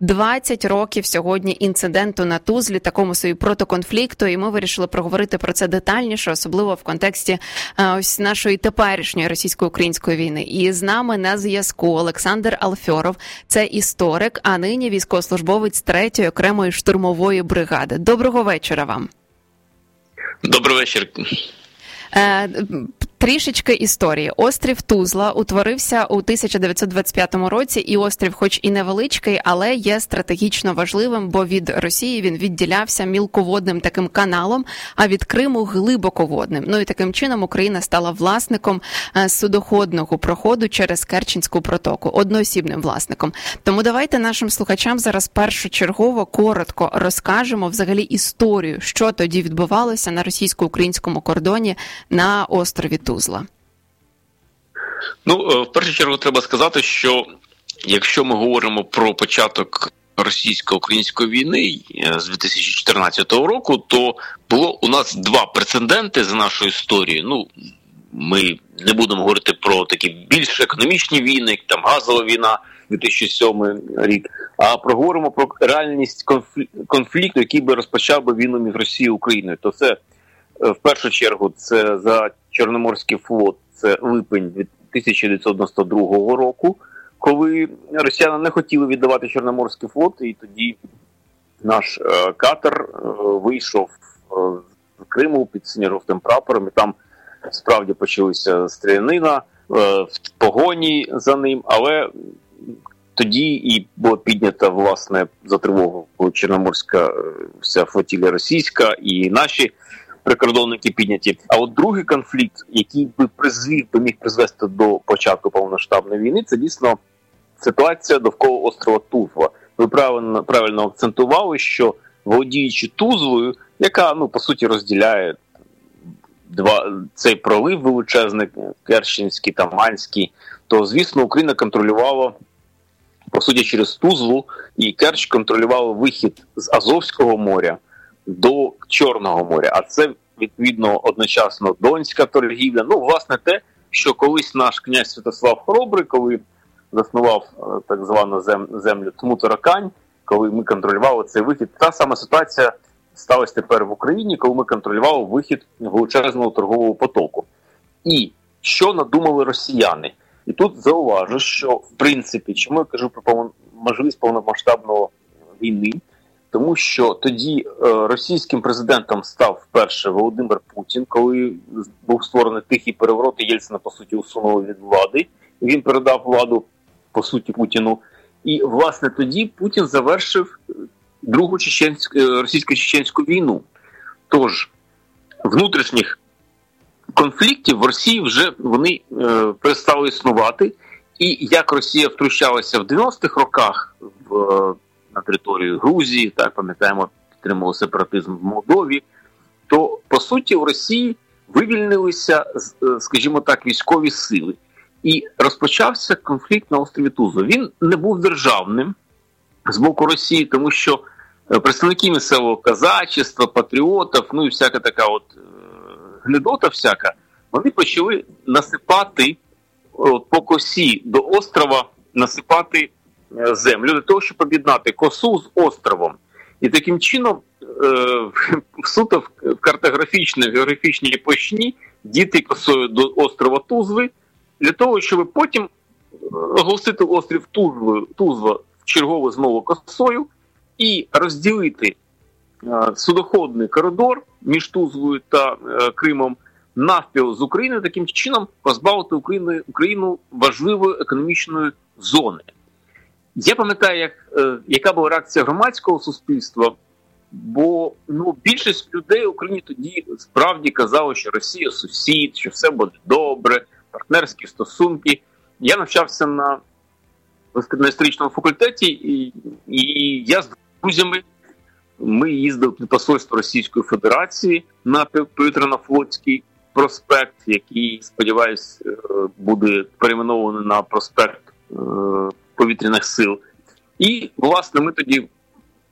20 років сьогодні інциденту на Тузлі, такому собі протоконфлікту, і ми вирішили проговорити про це детальніше, особливо в контексті е, ось нашої теперішньої російсько-української війни. І з нами на зв'язку Олександр Алфьоров, це історик, а нині військовослужбовець третьої окремої штурмової бригади. Доброго вечора вам. Добрий вечір. Трішечки історії. Острів Тузла утворився у 1925 році, і острів, хоч і невеличкий, але є стратегічно важливим, бо від Росії він відділявся мілководним таким каналом, а від Криму глибоководним. Ну і таким чином Україна стала власником е, судоходного проходу через Керченську протоку, одноосібним власником. Тому давайте нашим слухачам зараз першочергово коротко розкажемо взагалі історію, що тоді відбувалося на російсько-українському кордоні на острові. Тузла? Ну, е, в першу чергу, треба сказати, що якщо ми говоримо про початок російсько-української війни е, з 2014 року, то було у нас два прецеденти за нашою історією. Ну, ми не будемо говорити про такі більш економічні війни, як там газова війна 2007 рік, а проговоримо про реальність конфлікту, який би розпочав би війну між Росією і Україною. То це е, в першу чергу це за Чорноморський флот це липень 1992 року, коли росіяни не хотіли віддавати Чорноморський флот, і тоді наш е, катер е, вийшов е, з Криму під синьо-жовтим прапором, і там справді почалися стрілянина е, в погоні за ним, але тоді і була піднята власне за тривогу Чорноморська е, вся флотілія російська і наші прикордонники підняті. А от другий конфлікт, який би призвів би міг призвести до початку повноштабної війни, це дійсно ситуація довкола острова Тузла. Ви правильно правильно акцентували, що володіючи Тузлою, яка ну по суті розділяє два цей пролив величезний Керченський та Манський, то звісно Україна контролювала. По суті, через Тузлу і Керч контролювала вихід з Азовського моря до Чорного моря. А це відповідно одночасно донська торгівля. Ну, власне, те, що колись наш князь Святослав Хоробрий, коли заснував е, так звану зем, землю Тмутаракань, коли ми контролювали цей вихід, та сама ситуація сталася тепер в Україні, коли ми контролювали вихід величезного торгового потоку. І що надумали росіяни? І тут зауважу, що в принципі, чому я кажу про можливість повномасштабного війни, тому що тоді е, російським президентом став вперше Володимир Путін, коли був створений тихий переворот, і Єльцина, по суті, усунули від влади. Він передав владу по суті Путіну. І власне тоді Путін завершив другу чеченську е, російсько-чеченську війну. Тож внутрішніх конфліктів в Росії вже вони е, перестали існувати. І як Росія втручалася в 90-х роках в на територію Грузії, так пам'ятаємо, підтримував сепаратизм в Молдові, то по суті в Росії вивільнилися, е, скажімо так, військові сили. І розпочався конфлікт на острові Тузо. Він не був державним з боку Росії, тому що е, представники місцевого казачества, патріотів, ну і всяка така от е, глядота, всяка, вони почали насипати по косі до острова, насипати землю для того, щоб об'єднати косу з островом. І таким чином, е, суто в картографічній географічній площині діти косою до острова Тузви, для того, щоб потім е, оголосити острів Тузви, Тузва чергово знову косою і розділити судоходний коридор між Тузвою та Кримом навпіл з України, таким чином позбавити Україну, Україну важливої економічної зони. Я пам'ятаю, як, е, яка була реакція громадського суспільства, бо ну, більшість людей в Україні тоді справді казали, що Росія сусід, що все буде добре, партнерські стосунки. Я навчався на на історичному факультеті, і, і я з друзями ми їздили під посольство Російської Федерації на повітряно-флотський проспект, який, сподіваюсь, е, буде перейменований на проспект. Е, повітряних сил. І, власне, ми тоді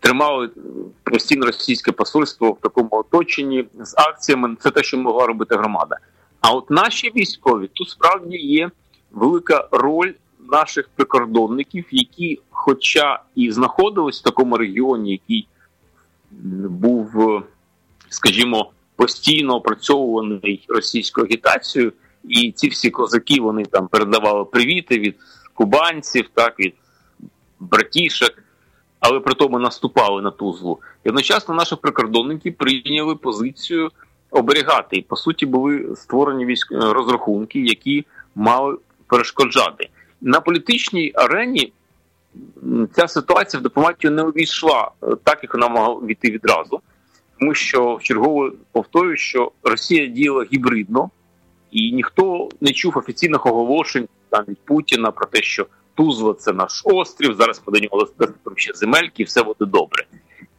тримали постійно російське посольство в такому оточенні з акціями. Це те, що могла робити громада. А от наші військові тут справді є велика роль наших прикордонників, які, хоча і знаходились в такому регіоні, який був, скажімо, постійно опрацьовуваний російською агітацією, і ці всі козаки вони там передавали привіти від кубанців, так від братішок, але при тому наступали на Тузлу. І одночасно наші прикордонники прийняли позицію оберігати. І по суті були створені військ розрахунки, які мали перешкоджати на політичній арені. Ця ситуація в дипломатію не увійшла е, так, як вона могла війти відразу, тому що в чергово повторюю, що Росія діяла гібридно, і ніхто не чув офіційних оголошень там від Путіна про те, що Тузла це наш острів. Зараз ми до нього ще земельки, і все буде добре.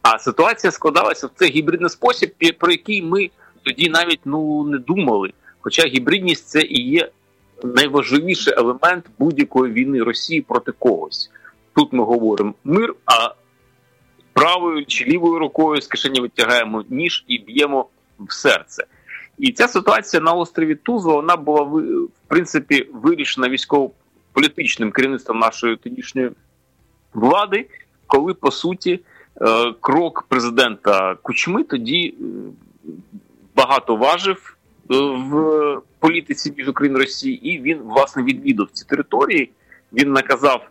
А ситуація складалася в цей гібридний спосіб, про який ми тоді навіть ну не думали. Хоча гібридність це і є найважливіший елемент будь-якої війни Росії проти когось. Тут ми говоримо мир, а правою чи лівою рукою з кишені витягаємо ніж і б'ємо в серце. І ця ситуація на острові Тузла вона була в принципі вирішена військово-політичним керівництвом нашої тодішньої влади, коли по суті е, крок президента Кучми тоді е, багато важив е, в політиці між Україною і Росією, і він власне відвідав ці території. Він наказав,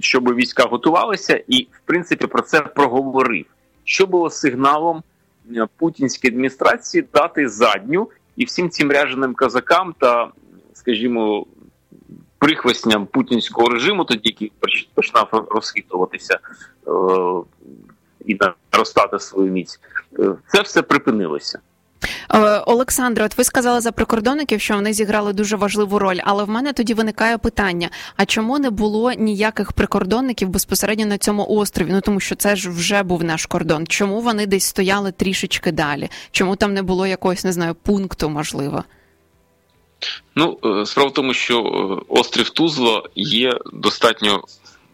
щоб війська готувалися, і в принципі про це проговорив. Що було сигналом путінській адміністрації дати задню і всім цим ряженим казакам та, скажімо, прихвостням путінського режиму, тоді який починав розхитуватися е- і наростати свою міць, е, це все припинилося. Е, Олександре, от ви сказали за прикордонників, що вони зіграли дуже важливу роль, але в мене тоді виникає питання: а чому не було ніяких прикордонників безпосередньо на цьому острові? Ну тому що це ж вже був наш кордон. Чому вони десь стояли трішечки далі? Чому там не було якогось не знаю пункту, можливо? Ну, е, справа в тому, що е, острів Тузло є достатньо,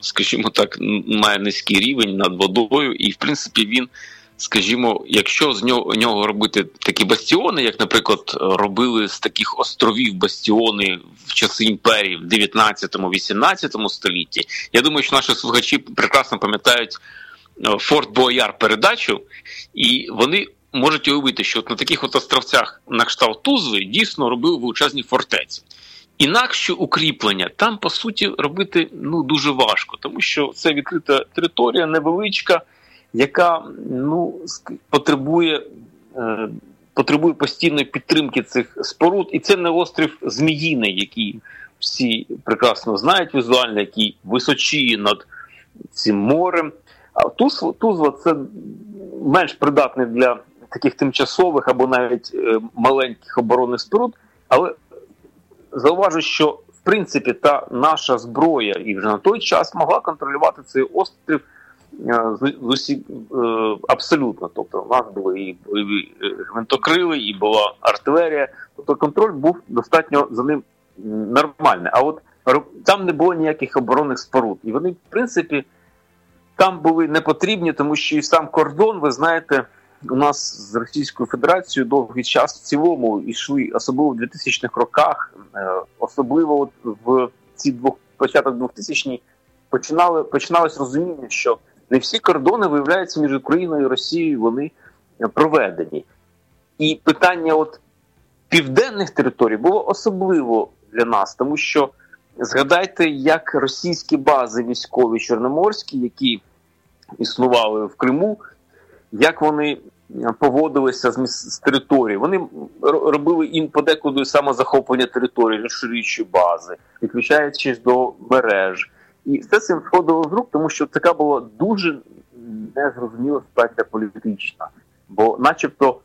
скажімо так, має низький рівень над водою, і в принципі він скажімо, якщо з нього нього робити такі бастіони, як, наприклад, робили з таких островів бастіони в часи імперії в 19-18 столітті, я думаю, що наші слухачі прекрасно пам'ятають е, Форт Бояр передачу, і вони можуть уявити, що от на таких от островцях на кшталт Тузли дійсно робили величезні фортеці. Інакше укріплення там по суті робити ну дуже важко, тому що це відкрита територія невеличка яка ну потребує е, потребує постійної підтримки цих споруд, і це не острів Зміїний, який всі прекрасно знають візуально, який височіє над цим морем. А Тузла, Тузла це менш придатний для таких тимчасових або навіть е, маленьких оборонних споруд, але зауважу, що в принципі та наша зброя і вже на той час могла контролювати цей острів. Е, з усі е, абсолютно. Тобто, у нас були і бойові е, гвинтокрили, і була артилерія. Тобто контроль був достатньо за ним нормальний. А от там не було ніяких оборонних споруд. І вони, в принципі, там були не потрібні, тому що і сам кордон, ви знаєте, у нас з Російською Федерацією довгий час в цілому йшли, особливо в 2000-х роках, особливо от в ці двох початок 2000-ні починали починалось розуміння, що не всі кордони виявляються між Україною і Росією, вони проведені. І питання от південних територій було особливо для нас, тому що згадайте, як російські бази військові чорноморські, які існували в Криму, як вони поводилися з, з території. Вони робили їм подекуди самозахоплення території, розширюючи бази, підключаючись до мереж. І все цим сходило з рук, тому що така була дуже незрозуміла ситуація політична. Бо, начебто,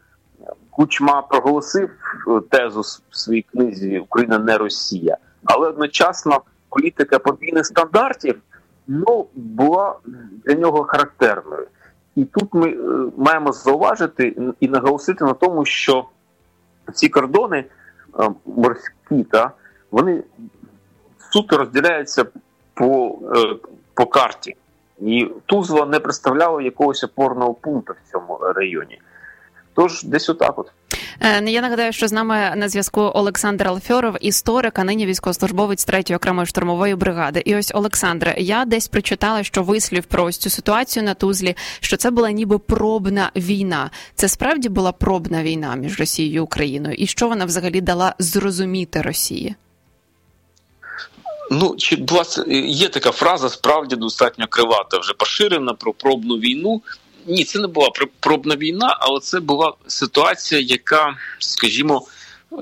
Кучма проголосив е, тезу в своїй книзі Україна не Росія, але одночасно політика подвійних стандартів ну, була для нього характерною. І тут ми е, маємо зауважити і наголосити на тому, що ці кордони е, морські, та, вони суто розділяються по е, по карті. І Тузла не представляла якогось опорного пункту в цьому районі. Тож десь отак от. Е, я нагадаю, що з нами на зв'язку Олександр Алфьоров, історик, а нині військовослужбовець третьої окремої штурмової бригади. І ось Олександре, я десь прочитала, що вислів про ось цю ситуацію на Тузлі, що це була ніби пробна війна. Це справді була пробна війна між Росією і Україною, і що вона взагалі дала зрозуміти Росії? Ну, чи була є така фраза, справді достатньо кривата, вже поширена про пробну війну. Ні, це не була пробна війна, але це була ситуація, яка, скажімо,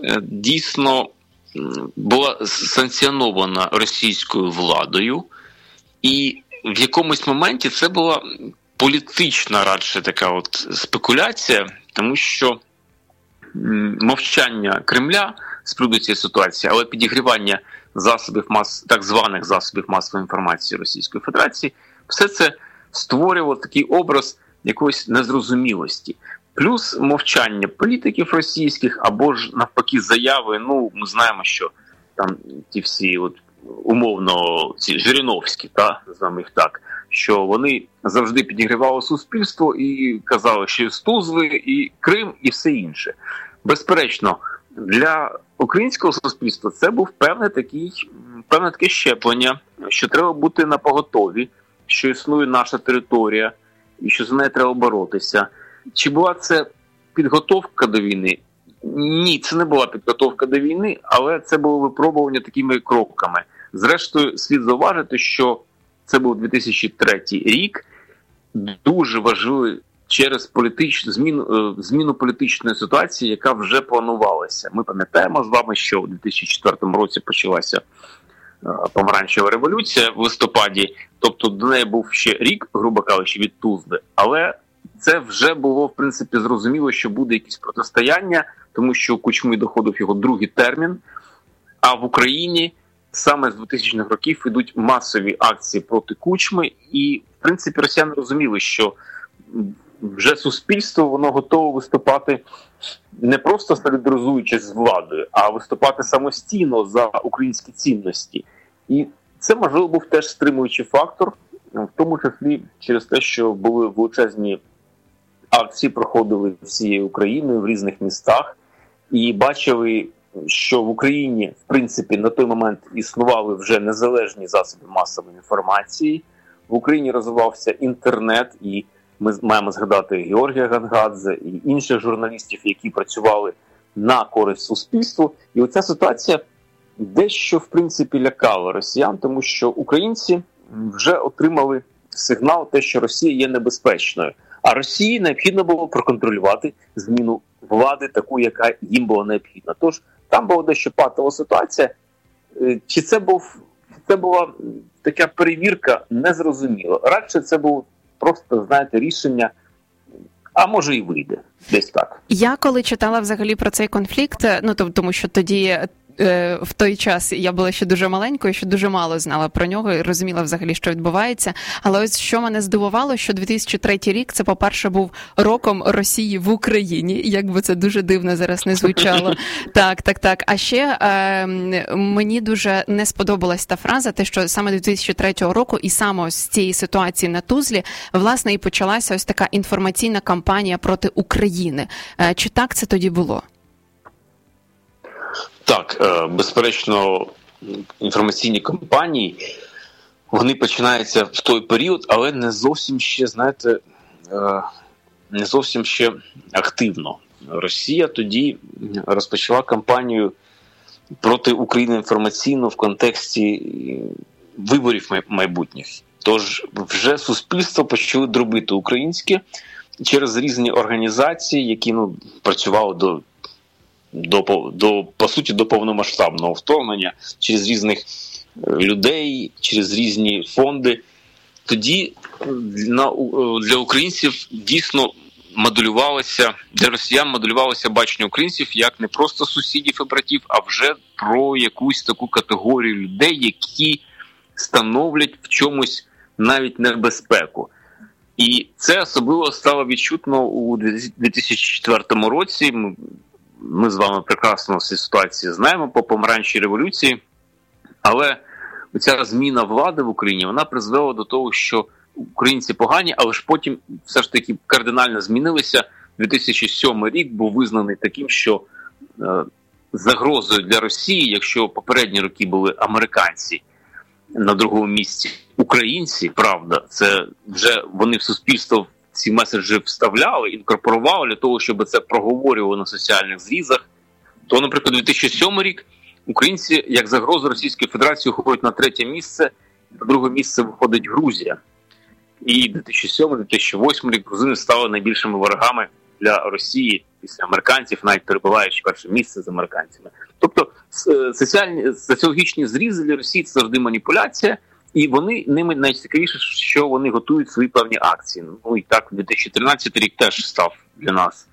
е, дійсно була санкціонована російською владою, і в якомусь моменті це була політична радше така от спекуляція, тому що мовчання Кремля з приводу цієї ситуації, але підігрівання засобів мас так званих засобів масової інформації Російської Федерації, все це створювало такий образ якоїсь незрозумілості. Плюс мовчання політиків російських або ж навпаки заяви. Ну, ми знаємо, що там ті всі, от умовно, ці Жириновські, та називаємо їх так, що вони завжди підігрівали суспільство і казали, що Стузли, і Крим, і все інше. Безперечно, для українського суспільства це був певне такий, певне таке щеплення, що треба бути на поготові, що існує наша територія, і що за нею треба боротися. Чи була це підготовка до війни? Ні, це не була підготовка до війни, але це було випробування такими кроками. Зрештою, слід зауважити, що це був 2003 рік, дуже важливий через політичну зміну е, зміну політичної ситуації, яка вже планувалася. Ми пам'ятаємо з вами, що у 2004 році почалася е, помаранчева революція в листопаді, тобто до неї був ще рік, грубо кажучи, від Тузли, але це вже було в принципі зрозуміло, що буде якесь протистояння, тому що у Кучми доходив його другий термін. А в Україні саме з 2000-х років йдуть масові акції проти кучми, і в принципі росіяни розуміли, що вже суспільство воно готове виступати не просто солідаризуючись з владою, а виступати самостійно за українські цінності. І це можливо був теж стримуючий фактор, в тому числі через те, що були величезні акції, проходили всією Україною в різних містах, і бачили, що в Україні в принципі на той момент існували вже незалежні засоби масової інформації. В Україні розвивався інтернет і ми маємо згадати Георгія Гангадзе і інших журналістів, які працювали на користь суспільству. І оця ситуація дещо в принципі лякала росіян, тому що українці вже отримали сигнал, те, що Росія є небезпечною. А Росії необхідно було проконтролювати зміну влади, таку, яка їм була необхідна. Тож там була дещо патова ситуація. Е, чи це був це була така перевірка? Незрозуміло. Радше це був просто знаєте рішення. А може і вийде десь так. Я коли читала взагалі про цей конфлікт, ну тому що тоді в той час я була ще дуже маленькою, ще дуже мало знала про нього і розуміла взагалі, що відбувається. Але ось що мене здивувало, що 2003 рік це, по-перше, був роком Росії в Україні. Як би це дуже дивно зараз не звучало. Так, так, так. А ще е, мені дуже не сподобалась та фраза, те, що саме 2003 року, і саме з цієї ситуації на Тузлі, власне, і почалася ось така інформаційна кампанія проти України. Е, чи так це тоді було? Так, е, безперечно, інформаційні кампанії вони починаються в той період, але не зовсім ще, знаєте, е, не зовсім ще активно. Росія тоді розпочала кампанію проти України інформаційно в контексті виборів майбутніх. Тож вже суспільство почали дробити українське через різні організації, які ну працювали до до до по суті до повномасштабного вторгнення через різних е, людей, через різні фонди. Тоді на е, для українців дійсно моделювалося для росіян моделювалося бачення українців як не просто сусідів і братів, а вже про якусь таку категорію людей, які становлять в чомусь навіть небезпеку. І це особливо стало відчутно у 2004 році ми з вами прекрасно всі ситуації знаємо по помаранчій революції, але ця зміна влади в Україні вона призвела до того, що українці погані, але ж потім все ж таки кардинально змінилися. 2007 рік був визнаний таким, що е, загрозою для Росії, якщо попередні роки були американці на другому місці, українці, правда, це вже вони в суспільство ці меседжі вставляли, інкорпорували для того, щоб це проговорювало на соціальних зрізах. То, наприклад, 2007 рік українці як загрозу Російської Федерації виходять на третє місце, на друге місце виходить Грузія. І 2007-2008 рік грузини стали найбільшими ворогами для Росії після американців, навіть перебуваючи перше місце з американцями. Тобто е, соціальні соціологічні зрізи для Росії це завжди маніпуляція, і вони ними найцікавіше, що вони готують свої певні акції. Ну і так 2013 рік теж став для нас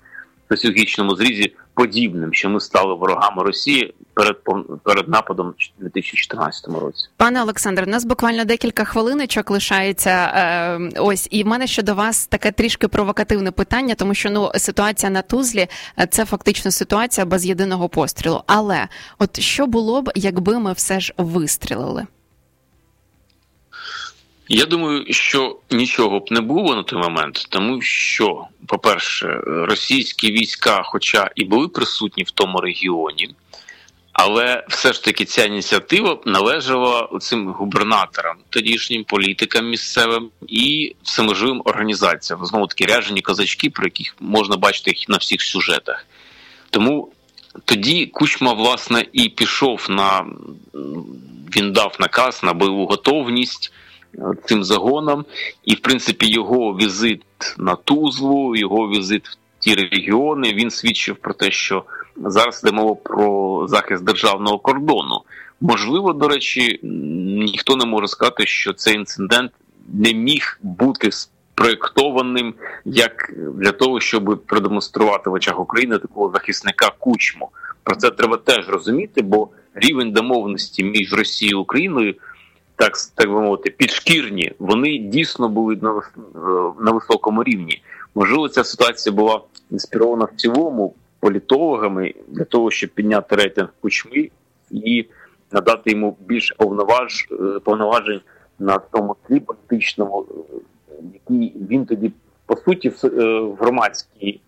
в соціологічному зрізі подібним, що ми стали ворогами Росії перед перед нападом у 2014 році. Пане Олександре, у нас буквально декілька хвилиночок лишається. Е, ось і в мене щодо вас таке трішки провокативне питання, тому що ну ситуація на Тузлі е, це фактично ситуація без єдиного пострілу. Але от що було б, якби ми все ж вистрілили? Я думаю, що нічого б не було на той момент, тому що, по-перше, російські війська, хоча і були присутні в тому регіоні, але все ж таки ця ініціатива належала цим губернаторам, тодішнім політикам місцевим і всеможливим організаціям. Знову таки ряжені козачки, про яких можна бачити їх на всіх сюжетах. Тому тоді Кучма, власне, і пішов на він дав наказ на бойову готовність цим загоном, і в принципі його візит на Тузлу, його візит в ті регіони він свідчив про те, що зараз йде мова про захист державного кордону. Можливо, до речі, ніхто не може сказати, що цей інцидент не міг бути спроєктованим як для того, щоб продемонструвати в очах України такого захисника кучму. Про це треба теж розуміти, бо рівень домовленості між Росією і Україною так так би мовити, підшкірні, вони дійсно були на е, на високому рівні. Можливо, ця ситуація була інспірована в цілому політологами для того, щоб підняти рейтинг кучми і надати йому більше повноваж е, повноважень на тому тлі політичному, е, який він тоді по суті в громадській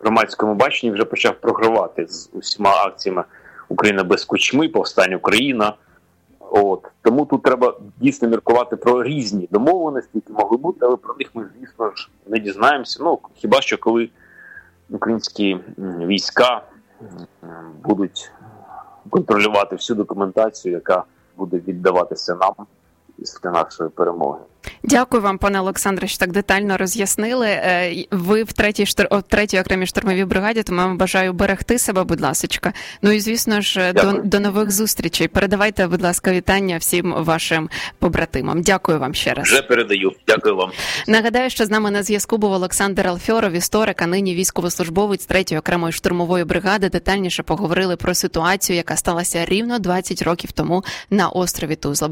громадському баченні вже почав програвати з усіма акціями Україна без кучми, повстання Україна. От тому тут треба дійсно міркувати про різні домовленості, які могли бути, але про них ми, звісно ж, не дізнаємося. Ну хіба що коли українські війська будуть контролювати всю документацію, яка буде віддаватися нам після нашої перемоги. Дякую вам, пане Олександре, що так детально роз'яснили. Е, ви в третій о, третій окремій штурмовій бригаді, тому я вам бажаю берегти себе, будь ласочка. Ну і звісно ж, до, до нових зустрічей. Передавайте, будь ласка, вітання всім вашим побратимам. Дякую вам ще раз. Вже передаю. Дякую вам. Нагадаю, що з нами на зв'язку був Олександр Алфьоров, історик, а нині військовослужбовець третьої окремої штурмової бригади. Детальніше поговорили про ситуацію, яка сталася рівно 20 років тому на острові Тузла.